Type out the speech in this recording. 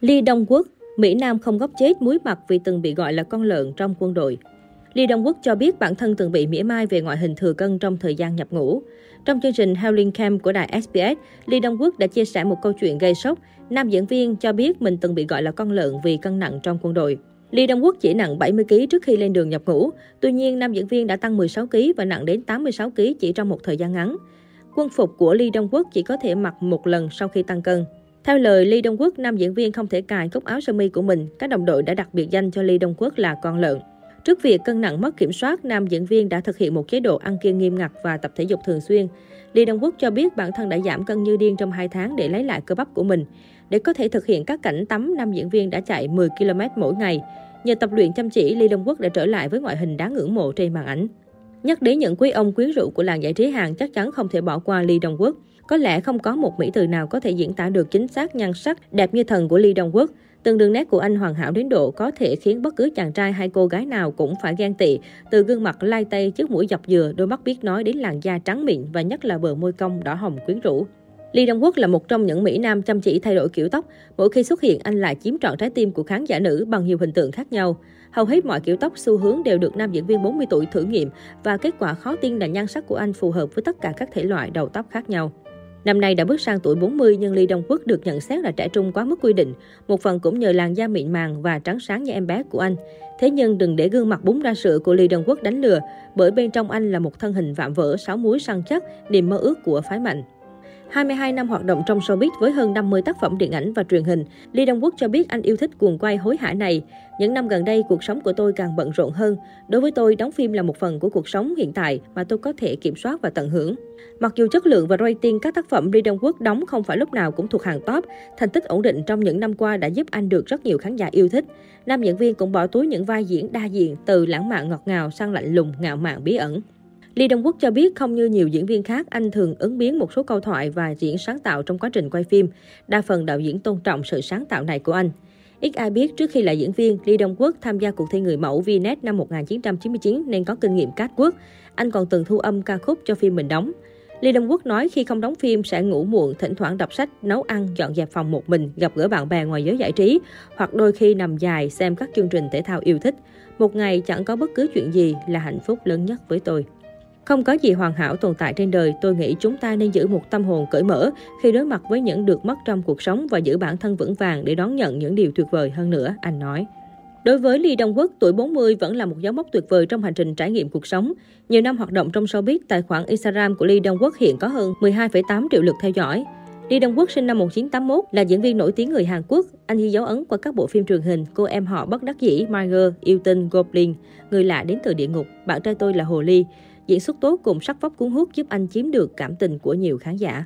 Lee Đông Quốc, Mỹ Nam không góp chết muối mặt vì từng bị gọi là con lợn trong quân đội. Lee Đông Quốc cho biết bản thân từng bị mỉa mai về ngoại hình thừa cân trong thời gian nhập ngũ. Trong chương trình Howling Camp của đài SBS, Lee Đông Quốc đã chia sẻ một câu chuyện gây sốc. Nam diễn viên cho biết mình từng bị gọi là con lợn vì cân nặng trong quân đội. Lee Đông Quốc chỉ nặng 70 kg trước khi lên đường nhập ngũ. Tuy nhiên, nam diễn viên đã tăng 16 kg và nặng đến 86 kg chỉ trong một thời gian ngắn. Quân phục của Lee Đông Quốc chỉ có thể mặc một lần sau khi tăng cân. Theo lời Lee Đông Quốc, nam diễn viên không thể cài cúc áo sơ mi của mình. Các đồng đội đã đặt biệt danh cho Lee Đông Quốc là con lợn. Trước việc cân nặng mất kiểm soát, nam diễn viên đã thực hiện một chế độ ăn kiêng nghiêm ngặt và tập thể dục thường xuyên. Lee Đông Quốc cho biết bản thân đã giảm cân như điên trong 2 tháng để lấy lại cơ bắp của mình. Để có thể thực hiện các cảnh tắm, nam diễn viên đã chạy 10 km mỗi ngày. Nhờ tập luyện chăm chỉ, Lee Đông Quốc đã trở lại với ngoại hình đáng ngưỡng mộ trên màn ảnh. Nhắc đến những quý ông quyến rũ của làng giải trí Hàn chắc chắn không thể bỏ qua Lee Dong Wook Có lẽ không có một mỹ từ nào có thể diễn tả được chính xác nhan sắc đẹp như thần của Lee Dong Wook Từng đường nét của anh hoàn hảo đến độ có thể khiến bất cứ chàng trai hay cô gái nào cũng phải ghen tị. Từ gương mặt lai tây, chiếc mũi dọc dừa, đôi mắt biết nói đến làn da trắng mịn và nhất là bờ môi cong đỏ hồng quyến rũ. Lee Đông Quốc là một trong những Mỹ Nam chăm chỉ thay đổi kiểu tóc. Mỗi khi xuất hiện, anh lại chiếm trọn trái tim của khán giả nữ bằng nhiều hình tượng khác nhau. Hầu hết mọi kiểu tóc xu hướng đều được nam diễn viên 40 tuổi thử nghiệm và kết quả khó tin là nhan sắc của anh phù hợp với tất cả các thể loại đầu tóc khác nhau. Năm nay đã bước sang tuổi 40 nhưng Lee Đông Quốc được nhận xét là trẻ trung quá mức quy định, một phần cũng nhờ làn da mịn màng và trắng sáng như em bé của anh. Thế nhưng đừng để gương mặt bún ra sữa của Lee Đông Quốc đánh lừa, bởi bên trong anh là một thân hình vạm vỡ, sáu múi săn chắc, niềm mơ ước của phái mạnh. 22 năm hoạt động trong showbiz với hơn 50 tác phẩm điện ảnh và truyền hình, Lee Dong Quốc cho biết anh yêu thích cuồng quay hối hả này. Những năm gần đây, cuộc sống của tôi càng bận rộn hơn. Đối với tôi, đóng phim là một phần của cuộc sống hiện tại mà tôi có thể kiểm soát và tận hưởng. Mặc dù chất lượng và rating các tác phẩm Lee Dong Quốc đóng không phải lúc nào cũng thuộc hàng top, thành tích ổn định trong những năm qua đã giúp anh được rất nhiều khán giả yêu thích. Nam diễn viên cũng bỏ túi những vai diễn đa diện từ lãng mạn ngọt ngào sang lạnh lùng, ngạo mạn bí ẩn. Lee Dong Quốc cho biết không như nhiều diễn viên khác, anh thường ứng biến một số câu thoại và diễn sáng tạo trong quá trình quay phim. Đa phần đạo diễn tôn trọng sự sáng tạo này của anh. Ít ai biết trước khi là diễn viên, Lee Dong Quốc tham gia cuộc thi người mẫu VNet năm 1999 nên có kinh nghiệm cát quốc. Anh còn từng thu âm ca khúc cho phim mình đóng. Lee Đông Quốc nói khi không đóng phim sẽ ngủ muộn, thỉnh thoảng đọc sách, nấu ăn, dọn dẹp phòng một mình, gặp gỡ bạn bè ngoài giới giải trí, hoặc đôi khi nằm dài xem các chương trình thể thao yêu thích. Một ngày chẳng có bất cứ chuyện gì là hạnh phúc lớn nhất với tôi. Không có gì hoàn hảo tồn tại trên đời, tôi nghĩ chúng ta nên giữ một tâm hồn cởi mở khi đối mặt với những được mất trong cuộc sống và giữ bản thân vững vàng để đón nhận những điều tuyệt vời hơn nữa, anh nói. Đối với Lee Dong Quốc, tuổi 40 vẫn là một dấu mốc tuyệt vời trong hành trình trải nghiệm cuộc sống. Nhiều năm hoạt động trong showbiz, tài khoản Instagram của Lee Dong Quốc hiện có hơn 12,8 triệu lượt theo dõi. Lee Dong Quốc sinh năm 1981 là diễn viên nổi tiếng người Hàn Quốc. Anh ghi dấu ấn qua các bộ phim truyền hình Cô em họ bất đắc dĩ, Marger, Yêu tinh, Goblin, Người lạ đến từ địa ngục, Bạn trai tôi là Hồ Ly. Diễn xuất tốt cùng sắc vóc cuốn hút giúp anh chiếm được cảm tình của nhiều khán giả.